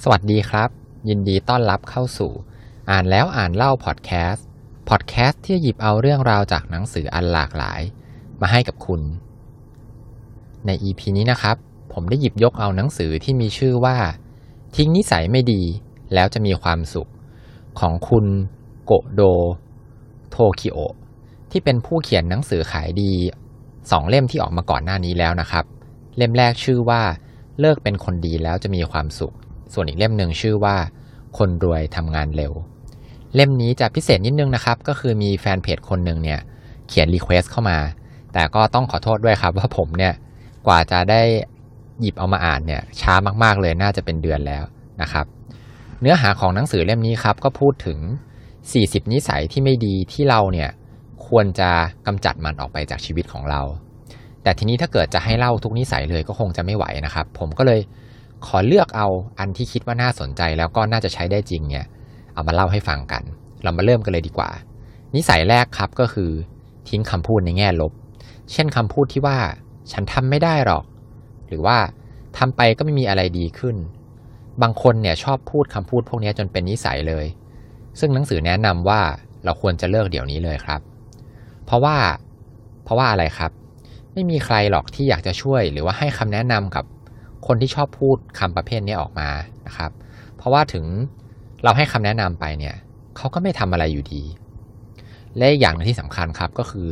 สวัสดีครับ ยินดีต้อนรับเข้าสู่ อ่านแล้วอ่านเล่าพอดแคสต์พอดแคสต์ที่หยิบเอาเรื่องราวจากหนังสืออันหลากหลาย มาให้กับคุณ ใน EP นี้นะครับ ผมได้หยิบยกเอาหนังสือที่มีชื่อว่า ทิ้งนิสัยไม่ดี แล้วจะมีความสุข ของคุณโกโด โทคิโอที่เป็นผู้เขียนหนังสือขายดีสองเล่มที่ออกมาก่อนหน้านี้แล้วนะครับ เล่มแรกชื่อว่าเลิกเป็นคนดีแล้วจะมีความสุข ส่วนอีกเล่มหนึ่งชื่อว่า คนรวยทำงานเร็ว เล่มนี้จะพิเศษนิดนึงนะครับ ก็คือมีแฟนเพจคนหนึ่งเนี่ยเขียน request เข้ามา แต่ก็ต้องขอโทษด้วยครับว่าผมเนี่ยกว่าจะได้หยิบเอามาอ่านเนี่ยช้ามากๆเลยน่าจะเป็นเดือนแล้วนะครับ เนื้อหาของหนังสือเล่มนี้ครับก็พูดถึง 40 นิสัยที่ไม่ดีที่เราเนี่ยควรจะกำจัดมันออกไปจากชีวิตของเรา แต่ทีนี้ถ้าเกิดจะให้เล่าทุกนิสัยเลยก็คงจะไม่ไหวนะครับ ผมก็เลย ขอเลือกเอาอันที่คิดว่าน่าสนใจแล้วก็น่าจะใช้ได้จริงเนี่ย เอามาเล่าให้ฟังกัน เรามาเริ่มกันเลยดีกว่า นิสัยแรกครับก็คือ ทิ้งคำพูดในแง่ลบ เช่นคำพูดที่ว่า ฉันทำไม่ได้หรอก หรือว่าทำไปก็ไม่มีอะไรดีขึ้น บางคนเนี่ยชอบพูดคำพูดพวกนี้จนเป็นนิสัยเลย ซึ่งหนังสือแนะนำว่าเราควรจะเลิกเดี๋ยวนี้เลยครับ เพราะว่า เพราะว่าอะไรครับ ไม่มีใครหรอกที่อยากจะช่วยหรือว่าให้คำแนะนำกับ คนที่ชอบพูดคำประเภทนี้ออกมานะครับ เพราะว่าถึงเราให้คำแนะนำไปเนี่ยเขาก็ไม่ทำอะไรอยู่ดี และอย่างที่สำคัญครับก็คือ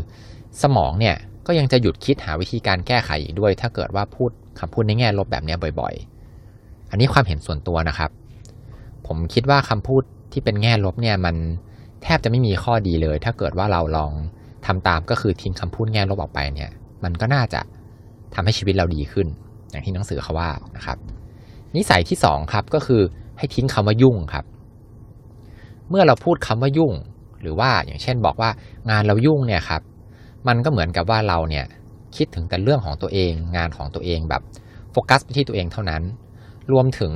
สมองเนี่ยก็ยังจะหยุดคิดหาวิธีการแก้ไขอีกด้วย ถ้าเกิดว่าพูดคำพูดในแง่ลบแบบนี้บ่อย ๆ อันนี้ความเห็นส่วนตัวนะครับ ผมคิดว่าคำพูดที่เป็นแง่ลบเนี่ยมันแทบจะไม่มีข้อดีเลย ถ้าเกิดว่าเราลองทำตามก็คือทิ้งคำพูดแง่ลบออกไปเนี่ย มันก็น่าจะทำให้ชีวิตเราดีขึ้น อย่างที่หนังสือเขาว่านะครับ นิสัยที่สองครับก็คือให้ทิ้งคำว่ายุ่งครับ เมื่อเราพูดคำว่ายุ่ง หรือว่าอย่างเช่นบอกว่างานเรายุ่งเนี่ยครับมันก็เหมือนกับว่าเราเนี่ยคิดถึงแต่เรื่องของตัวเอง งานของตัวเองแบบโฟกัสไปที่ตัวเองเท่านั้น รวมถึง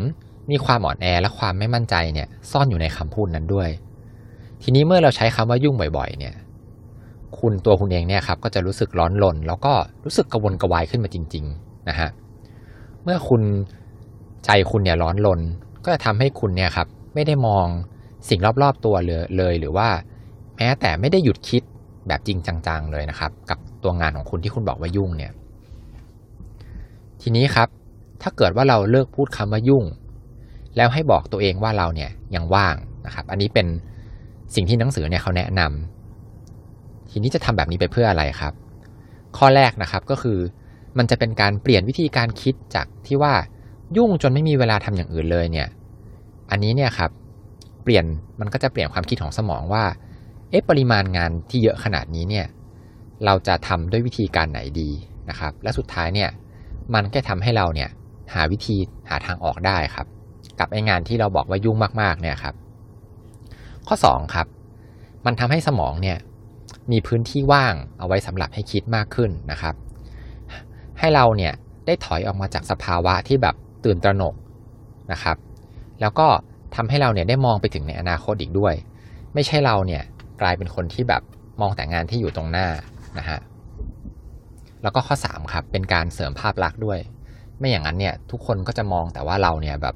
มีความอ่อนแอและความไม่มั่นใจเนี่ยซ่อนอยู่ในคำพูดนั้นด้วย ทีนี้เมื่อเราใช้คำว่ายุ่งบ่อย ๆ เนี่ย คุณตัวคุณเองเนี่ยครับก็จะรู้สึกร้อนรนแล้วก็รู้สึกกระวนกระวายขึ้นมาจริง ๆ นะฮะ เมื่อคุณใจคุณเนี่ยร้อนรนก็จะทำให้คุณเนี่ยครับไม่ได้มองสิ่งรอบๆตัวเลยหรือว่า แม้แต่ไม่ได้หยุดคิดแบบจริงจังๆเลยนะครับ กับตัวงานของคุณที่คุณบอกว่ายุ่งเนี่ย ทีนี้ครับ ถ้าเกิดว่าเราเลิกพูดคำว่ายุ่ง แล้วให้บอกตัวเองว่าเราเนี่ยยังว่างนะครับ อันนี้เป็นสิ่งที่หนังสือเนี่ยเขาแนะนำทีนี้จะทำแบบนี้ไปเพื่ออะไรครับ ข้อแรกนะครับก็คือ มันจะเป็นการเปลี่ยนวิธีการคิดจากที่ว่ายุ่งจนไม่มีเวลาทำอย่างอื่นเลยเนี่ย อันนี้เนี่ยครับ เปลี่ยนมันก็จะเปลี่ยนความคิดของสมองว่า เอ๊ะปริมาณงานที่เยอะขนาดนี้เนี่ย เราจะทำด้วยวิธีการไหนดีนะครับ และสุดท้ายเนี่ย มันก็ทำให้เราเนี่ยหาวิธีหาทางออกได้ครับ กับไองานที่เราบอกว่ายุ่งมากๆเนี่ยครับ ข้อ2ครับ มันทำให้สมองเนี่ยมีพื้นที่ว่างเอาไว้สำหรับให้คิดมากขึ้นนะครับ ให้เราเนี่ยได้ถอยออกมาจากสภาวะที่แบบตื่นตระหนกนะครับ แล้วก็ทำให้เราเนี่ยได้มองไปถึงในอนาคตอีกด้วย ไม่ใช่เราเนี่ยกลายเป็นคนที่แบบมองแต่งานที่อยู่ตรงหน้านะฮะแล้วก็ข้อ3ครับเป็นการเสริมภาพลักษณ์ด้วย ไม่อย่างนั้นเนี่ยทุกคนก็จะมองแต่ว่าเราเนี่ยแบบ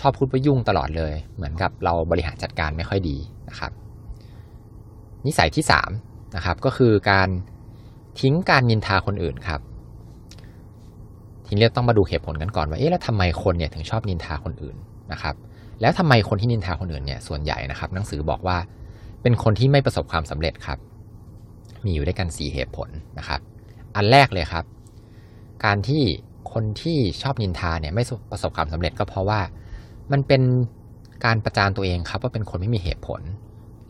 ชอบพูดว่ายุ่งตลอดเลย เหมือนกับเราบริหารจัดการไม่ค่อยดีนะครับ นิสัยที่3นะครับก็คือการทิ้งการนินทาคนอื่นครับ ทีนี้ต้องมาดูเหตุผลกันก่อนว่าเอ๊ะแล้วทำไมคนเนี่ยถึงชอบนินทาคนอื่นนะครับแล้วทำไมคนที่นินทาคนอื่นเนี่ยส่วนใหญ่นะครับ หนังสือบอกว่าเป็นคนที่ไม่ประสบความสำเร็จครับ มีอยู่ด้วยกัน 4 เหตุผลนะครับ อันแรกเลยครับ การที่คนที่ชอบนินทาเนี่ยไม่ประสบความสำเร็จก็เพราะว่ามันเป็นการประจานตัวเองครับ ว่าเป็นคนไม่มีเหตุผล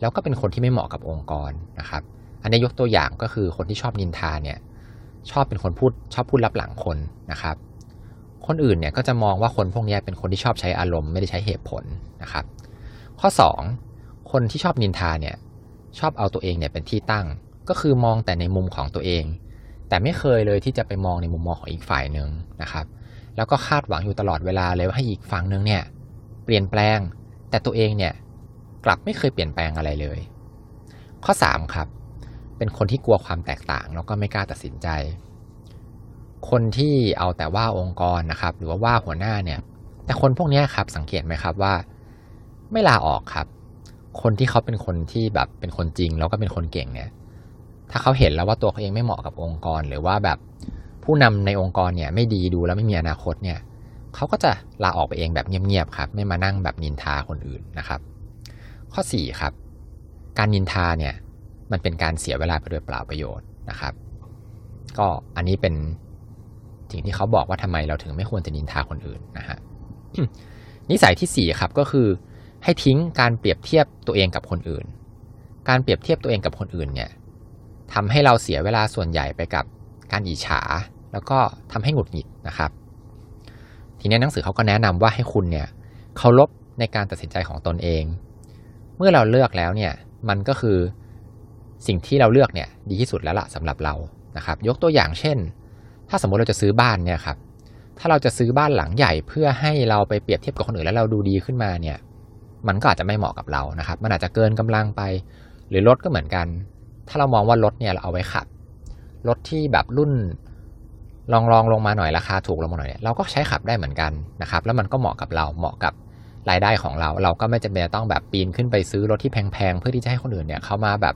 แล้วก็เป็นคนที่ไม่เหมาะกับองค์กรนะครับ อันนี้ยกตัวอย่างก็คือคนที่ชอบนินทาเนี่ย ชอบเป็นคนพูดชอบพูดรับหลังคนนะครับ คนอื่นเนี่ยก็จะมองว่าคนพวกนี้เป็นคนที่ชอบใช้อารมณ์ไม่ได้ใช้เหตุผลนะครับ ข้อ 2 คนที่ชอบนินทาเนี่ยชอบเอาตัวเองเนี่ยเป็นที่ตั้ง ก็คือมองแต่ในมุมของตัวเอง แต่ไม่เคยเลยที่จะไปมองในมุมมองของอีกฝ่ายหนึ่งนะครับ แล้วก็คาดหวังอยู่ตลอดเวลาเลยว่าให้อีกฝั่งหนึ่งเนี่ยเปลี่ยนแปลง แต่ตัวเองเนี่ยกลับไม่เคยเปลี่ยนแปลงอะไรเลย ข้อ 3 ครับ เป็นคนที่กลัวความแตกต่าง แล้วก็ไม่กล้าตัดสินใจ คนที่เอาแต่ว่าองค์กรนะครับ หรือว่าว่าหัวหน้าเนี่ย แต่คนพวกนี้ครับสังเกตไหมครับว่า ไม่ลาออกครับ คนที่เขาเป็นคนที่แบบเป็นคนจริง แล้วก็เป็นคนเก่งเนี่ย ถ้าเขาเห็นแล้วว่าตัวเขาเองไม่เหมาะกับองค์กร หรือว่าแบบผู้นำในองค์กรเนี่ย ไม่ดีดูแล้วไม่มีอนาคตเนี่ยเขาก็จะลาออกไปเองแบบเงียบๆครับ ไม่มานั่งแบบนินทาคนอื่นนะครับ ข้อ4ครับ การนินทาเนี่ย มันเป็นการเสียเวลาไปโดยเปล่าประโยชน์นะครับ ก็อันนี้เป็นสิ่งที่เขาบอกว่าทำไมเราถึงไม่ควรจะนินทาคนอื่นนะฮะนิสัยที่ 4 ครับก็คือให้ทิ้งการเปรียบเทียบตัวเองกับคนอื่น การเปรียบเทียบตัวเองกับคนอื่นเนี่ยทำให้เราเสียเวลาส่วนใหญ่ไปกับการอิจฉา แล้วก็ทำให้หงุดหงิดนะครับ ทีนี้หนังสือเขาก็แนะนำว่าให้คุณเนี่ยเคารพในการตัดสินใจของตนเอง เมื่อเราเลือกแล้วเนี่ยมันก็คือ สิ่งที่เราเลือกเนี่ยดีที่สุดแล้วล่ะสำหรับเรานะครับ ยกตัวอย่างเช่น ถ้าสมมติเราจะซื้อบ้านเนี่ยครับถ้าเราจะซื้อบ้านหลังใหญ่เพื่อให้เราไปเปรียบเทียบกับคนอื่นแล้วเราดูดีขึ้นมาเนี่ย มันก็อาจจะไม่เหมาะกับเรานะครับ มันอาจจะเกินกำลังไป หรือรถก็เหมือนกัน ถ้าเรามองว่ารถเนี่ยเราเอาไว้ขับรถที่แบบรุ่นลองลองลงมาหน่อยราคาถูกลงมาหน่อยเนี่ยเราก็ใช้ขับได้เหมือนกันนะครับ แล้วมันก็เหมาะกับเราเหมาะกับรายได้ของเรา เราก็ไม่จำเป็นต้องแบบปีนขึ้นไปซื้อรถที่แพงๆเพื่อที่จะให้คนอื่นเนี่ยเขามาแบบ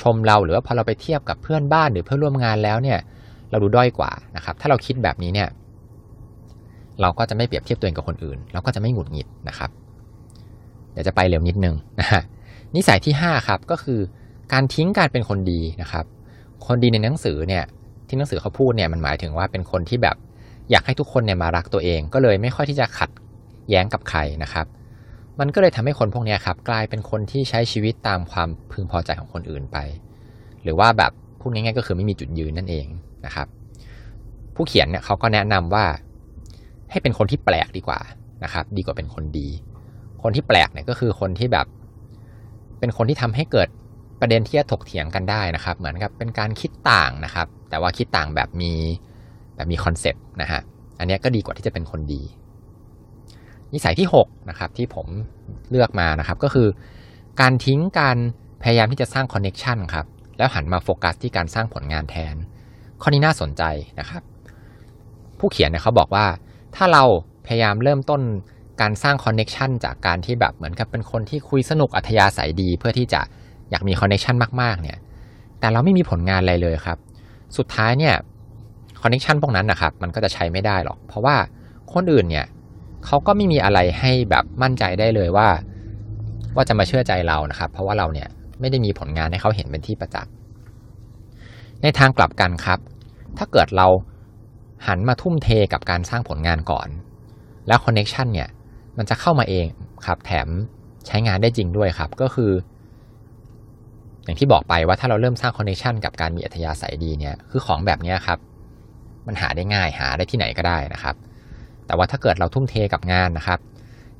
ชมเราหรือว่าพอเราไปเทียบกับเพื่อนบ้านหรือเพื่อนร่วมงานแล้วเนี่ย เราดูด้อยกว่านะครับ ถ้าเราคิดแบบนี้เนี่ย เราก็จะไม่เปรียบเทียบตัวเองกับคนอื่น เราก็จะไม่หงุดหงิดนะครับ เดี๋ยวจะไปเร็วนิดนึงนะฮะนิสัยที่5ครับก็คือการทิ้งการเป็นคนดีนะครับ คนดีในหนังสือเนี่ย ที่หนังสือเขาพูดเนี่ยมันหมายถึงว่าเป็นคนที่แบบอยากให้ทุกคนเนี่ยมารักตัวเอง ก็เลยไม่ค่อยที่จะขัดแย้งกับใครนะครับ มันก็เลยทำให้คนพวกนี้ครับกลายเป็นคนที่ใช้ชีวิตตามความพึงพอใจของคนอื่นไป หรือว่าแบบพูดง่ายๆก็คือไม่มีจุดยืนนั่นเองนะครับ ผู้เขียนเนี่ยเขาก็แนะนำว่าให้เป็นคนที่แปลกดีกว่านะครับ ดีกว่าเป็นคนดี คนที่แปลกเนี่ยก็คือคนที่แบบ เป็นคนที่ทำให้เกิดประเด็นที่จะถกเถียงกันได้นะครับ เหมือนกับเป็นการคิดต่างนะครับ แต่ว่าคิดต่างแบบมีแบบมีคอนเซปต์นะฮะอันนี้ก็ดีกว่าที่จะเป็นคนดี นิสัยที่ 6 นะครับ ที่ผมเลือกมานะครับ ก็คือ การทิ้งการพยายามที่จะสร้าง connection ครับ แล้วหันมาโฟกัสที่การสร้างผลงานแทน ข้อนี้น่าสนใจนะครับ ผู้เขียนเนี่ยเขาบอกว่า ถ้าเราพยายามเริ่มต้นการสร้าง connection จากการที่แบบเหมือนกับเป็นคนที่คุยสนุกอัธยาศัยดี เพื่อที่จะอยากมี connection มากๆ เนี่ย แต่เราไม่มีผลงานอะไรเลยครับ สุดท้ายเนี่ย connection พวกนั้นนะครับ มันก็จะใช้ไม่ได้หรอก เพราะว่าคนอื่นเนี่ย เขาก็ไม่มีอะไรให้แบบมั่นใจได้เลยว่า ว่าจะมาเชื่อใจเรานะครับ เพราะว่าเราเนี่ยไม่ได้มีผลงานให้เขาเห็นเป็นที่ประจักษ์ในทางกลับกันครับ ถ้าเกิดเราหันมาทุ่มเทกับการสร้างผลงานก่อน แล้ว connection เนี่ยมันจะเข้ามาเองครับแถมใช้งานได้จริงด้วยครับ ก็คือ อย่างที่บอกไปว่าถ้าเราเริ่มสร้าง connection กับการมีอัธยาศัยดีเนี่ยคือของแบบนี้ครับ มันหาได้ง่ายหาได้ที่ไหนก็ได้นะครับ แต่ว่าถ้าเกิดเราทุ่มเทกับงานนะครับ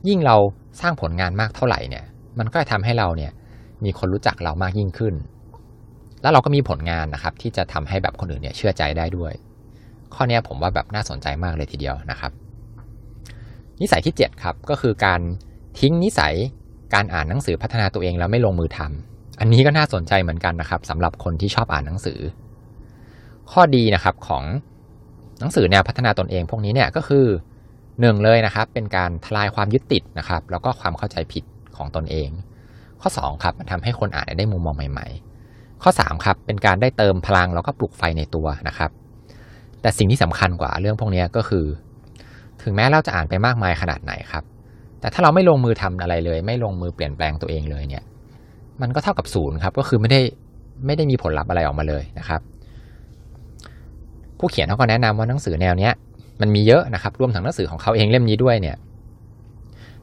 ยิ่งเราสร้างผลงานมากเท่าไหร่เนี่ย มันก็จะทำให้เราเนี่ยมีคนรู้จักเรามากยิ่งขึ้น แล้วเราก็มีผลงานนะครับ ที่จะทำให้แบบคนอื่นเนี่ยเชื่อใจได้ด้วย ข้อนี้ผมว่าแบบน่าสนใจมากเลยทีเดียวนะครับ นิสัยที่ 7 ครับ ก็คือการทิ้งนิสัยการอ่านหนังสือพัฒนาตัวเองแล้วไม่ลงมือทำอันนี้ก็น่าสนใจเหมือนกันนะครับสำหรับคนที่ชอบอ่านหนังสือ ข้อดีนะครับของหนังสือแนวพัฒนาตนเองพวกนี้เนี่ยก็คือ หนึ่งเลยนะครับ เป็นการทลายความยึดติดนะครับ แล้วก็ความเข้าใจผิดของตนเอง ข้อ 2 ครับ มันทำให้คนอ่านได้มุมมองใหม่ ๆ ข้อ 3 ครับ เป็นการได้เติมพลังแล้วก็ปลุกไฟในตัวนะครับ แต่สิ่งที่สำคัญกว่าเรื่องพวกนี้ก็คือ ถึงแม้เราจะอ่านไปมากมายขนาดไหนครับ แต่ถ้าเราไม่ลงมือทำอะไรเลย ไม่ลงมือเปลี่ยนแปลงตัวเองเลยเนี่ย มันก็เท่ากับศูนย์ครับ ก็คือไม่ได้ไม่ได้มีผลลัพธ์อะไรออกมาเลยนะครับ ผู้เขียนเขาก็แนะนำว่าหนังสือแนวเนี้ย มันมีเยอะนะครับรวมถึงหนังสือของเขาเองเล่มนี้ด้วยเนี่ย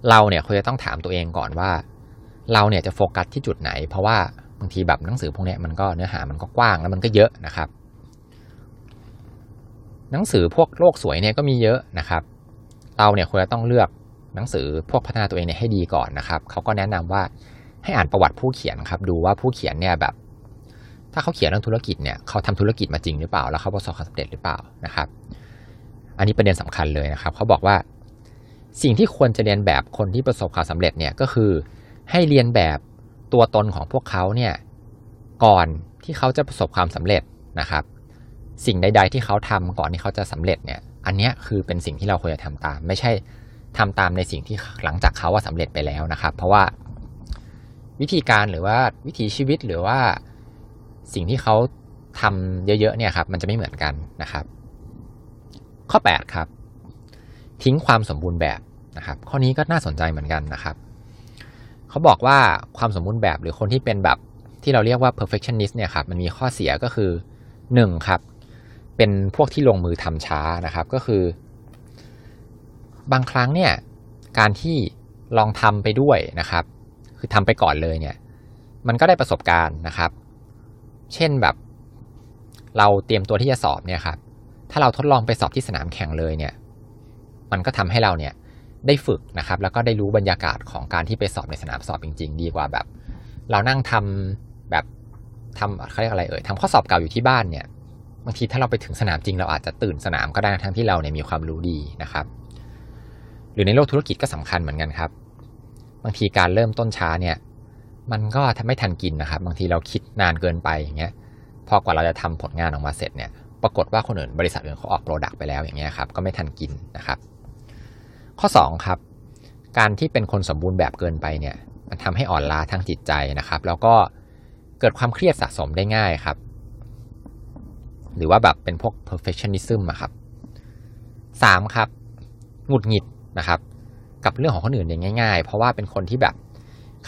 เราเนี่ยควรจะต้องถามตัวเองก่อนว่า เราเนี่ยจะโฟกัสที่จุดไหน เพราะว่าบางทีแบบหนังสือพวกนี้มันก็เนื้อหามันก็กว้างแล้วมันก็เยอะนะครับ หนังสือพวกโลกสวยเนี่ยก็มีเยอะนะครับ เราเนี่ยควรจะต้องเลือกหนังสือพวกพัฒนาตัวเองเนี่ยให้ดีก่อนนะครับเขาก็แนะนำว่าให้อ่านประวัติผู้เขียนครับ ดูว่าผู้เขียนเนี่ยแบบ ถ้าเขาเขียนเรื่องธุรกิจเนี่ยเขาทำธุรกิจมาจริงหรือเปล่า แล้วเขาประสบความสำเร็จหรือเปล่านะครับ อันนี้ประเด็นสำคัญเลยนะครับ เขาบอกว่า สิ่งที่ควรจะเรียนแบบคนที่ประสบความสำเร็จเนี่ยก็คือ ให้เรียนแบบตัวตนของพวกเขาเนี่ยก่อนที่เขาจะประสบความสำเร็จนะครับ สิ่งใด ๆ ที่เขาทำก่อนที่เขาจะสำเร็จเนี่ย อันนี้คือเป็นสิ่งที่เราควรจะทำตาม ไม่ใช่ทำตามในสิ่งที่หลังจากเขาว่าสำเร็จไปแล้วนะครับ เพราะว่าวิธีการหรือว่าวิถีชีวิตหรือว่าสิ่งที่เขาทำเยอะๆเนี่ยครับ มันจะไม่เหมือนกันนะครับ ข้อ 8 ครับ ทิ้งความสมบูรณ์แบบนะครับ ข้อนี้ก็น่าสนใจเหมือนกันนะครับ เขาบอกว่าความสมบูรณ์แบบหรือคนที่เป็นแบบที่เราเรียกว่า perfectionist เนี่ยครับมันมีข้อเสียก็คือ 1 ครับ เป็นพวกที่ลงมือทำช้านะครับก็คือ บางครั้งเนี่ยการที่ลองทำไปด้วยนะครับ คือทำไปก่อนเลยเนี่ยมันก็ได้ประสบการณ์นะครับ เช่นแบบ เราเตรียมตัวที่จะสอบเนี่ยครับ ถ้าเราทดลองไปสอบที่สนามแข่งเลยเนี่ย มันก็ทำให้เราเนี่ยได้ฝึกนะครับ แล้วก็ได้รู้บรรยากาศของการที่ไปสอบในสนามสอบจริง ๆ ดีกว่าแบบ เรานั่งทำแบบทำเขาเรียกอะไรเอ่ยทำข้อสอบเก่าอยู่ที่บ้านเนี่ยบางทีถ้าเราไปถึงสนามจริงเราอาจจะตื่นสนามก็ได้ทั้งที่เราเนี่ยมีความรู้ดีนะครับ หรือในโลกธุรกิจก็สำคัญเหมือนกันครับ บางทีการเริ่มต้นช้าเนี่ยมันก็ทำไม่ทันกินนะครับ บางทีเราคิดนานเกินไปอย่างเงี้ยพอกว่าเราจะทำผลงานออกมาเสร็จเนี่ย ปรากฏว่าคนอื่นบริษัทอื่นเขาออก product ไปแล้วอย่างเงี้ยครับก็ไม่ทันกินนะครับ ข้อ 2 ครับ การที่เป็นคนสมบูรณ์แบบเกินไปเนี่ยมันทำให้อ่อนล้าทางจิตใจนะครับ แล้วก็เกิดความเครียดสะสมได้ง่ายครับ หรือว่าแบบเป็นพวก perfectionism อะครับสามครับหงุดหงิดนะครับ กับเรื่องของคนอื่นเนี่ยง่าย ๆ เพราะว่าเป็นคนที่แบบ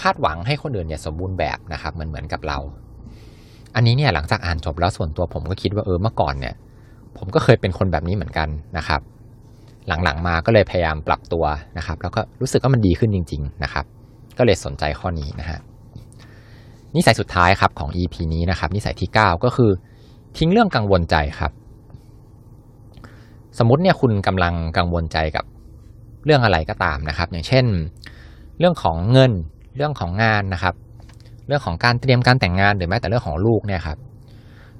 คาดหวังให้คนอื่นเนี่ยสมบูรณ์แบบนะครับมือนเหมือนกับเรา อันนี้เนี่ยหลังจากอ่านจบแล้วส่วนตัวผมก็คิดว่าเออเมื่อก่อนเนี่ย ผมก็เคยเป็นคนแบบนี้เหมือนกันนะครับ หลังๆมาก็เลยพยายามปรับตัวนะครับ แล้วก็รู้สึกว่ามันดีขึ้นจริง ๆ นะครับ ก็เลยสนใจข้อนี้นะฮะนิสัยสุดท้ายครับของ EP นี้นะครับ นิสัยที่ 9 ก็คือ ทิ้งเรื่องกังวลใจครับ สมมติเนี่ยคุณกำลังกังวลใจกับเรื่องอะไรก็ตามนะครับ อย่างเช่น เรื่องของเงินเรื่องของงานนะครับ เรื่องของการเตรียมการแต่งงานหรือแม้แต่เรื่องของลูกเนี่ยครับ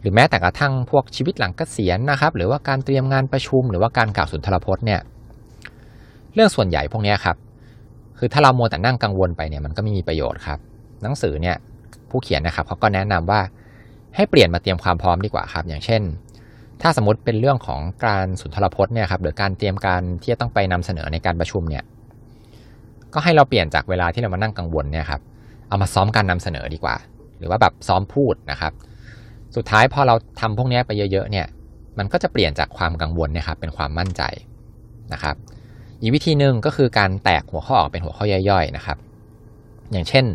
หรือแม้แต่กระทั่งพวกชีวิตหลังเกษียณนะครับ หรือว่าการเตรียมงานประชุม หรือว่าการกล่าวสุนทรพจน์เนี่ยเรื่องส่วนใหญ่พวกนี้ครับ คือถ้าเราโมแต่นั่งกังวลไปเนี่ยมันก็ไม่มีประโยชน์ครับ หนังสือเนี่ยผู้เขียนนะครับเขาก็แนะนำว่าให้เปลี่ยนมาเตรียมความพร้อมดีกว่าครับ อย่างเช่น ถ้าสมมติเป็นเรื่องของการสุนทรพจน์เนี่ยครับหรือการเตรียมการที่จะต้องไปนำเสนอในการประชุมเนี่ยก็ให้เราเปลี่ยนจากเวลาที่เรามานั่งกังวลเนี่ยครับ เอามาซ้อมการนำเสนอดีกว่า หรือว่าแบบซ้อมพูดนะครับ สุดท้ายพอเราทำพวกนี้ไปเยอะๆเนี่ย มันก็จะเปลี่ยนจากความกังวลนะครับเป็นความมั่นใจนะครับ อีกวิธีหนึ่งก็คือการแตกหัวข้อออกเป็นหัวข้อย่อยๆนะครับ อย่างเช่น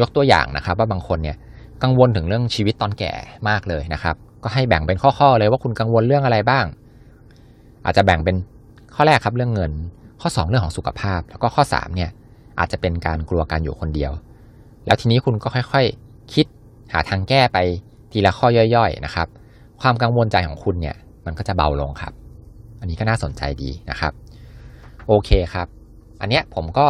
ยกตัวอย่างนะครับ ว่าบางคนเนี่ยกังวลถึงเรื่องชีวิตตอนแก่มากเลยนะครับ ก็ให้แบ่งเป็นข้อๆเลยว่าคุณกังวลเรื่องอะไรบ้าง อาจจะแบ่งเป็นข้อแรกครับเรื่องเงิน ข้อ 2 เรื่องของสุขภาพ แล้วก็ข้อ3เนี่ยอาจจะเป็นการกลัวการอยู่คนเดียว แล้วทีนี้คุณก็ค่อยๆ คิดหาทางแก้ไปทีละข้อย่อยๆนะครับ ความกังวลใจของคุณเนี่ยมันก็จะเบาลงครับ อันนี้ก็น่าสนใจดีนะครับ โอเคครับ อันเนี้ยผมก็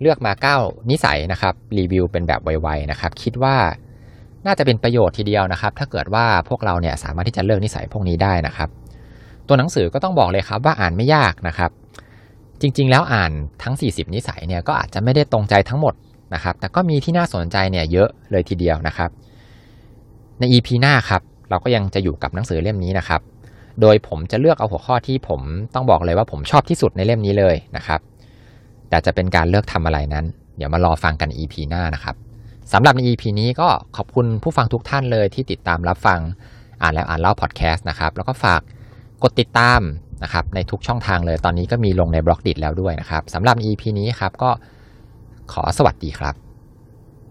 เลือกมา 9 นิสัยนะครับ รีวิวเป็นแบบไวๆนะครับ คิดว่าน่าจะเป็นประโยชน์ทีเดียวนะครับ ถ้าเกิดว่าพวกเราเนี่ยสามารถที่จะเลิกนิสัยพวกนี้ได้นะครับ ตัวหนังสือก็ต้องบอกเลยครับว่าอ่านไม่ยากนะครับ จริง ๆ แล้วอ่านทั้ง 40 นิสัยเนี่ยก็อาจจะไม่ได้ตรงใจทั้งหมด นะครับ แต่ก็มีที่น่าสนใจเนี่ยเยอะเลยทีเดียวนะครับ ใน EP หน้าครับ เราก็ยังจะอยู่กับหนังสือเล่มนี้นะครับ โดยผมจะเลือกเอาหัวข้อที่ผมต้องบอกเลยว่าผมชอบที่สุดในเล่มนี้เลยนะครับ แต่จะเป็นการเลือกทำอะไรนั้น เดี๋ยวมารอฟังกัน EP หน้านะครับสำหรับใน EP นี้ก็ขอบคุณผู้ฟังทุกท่านเลยที่ติดตามรับฟังอ่านแล้วอ่านเล่าพอดแคสต์นะครับ แล้วก็ฝากกดติดตามนะครับในทุกช่องทางเลย ตอนนี้ก็มีลงในบล็อกดิแล้วด้วยนะครับสำหรับ EP นี้ครับก็ ขอสวัสดีครับ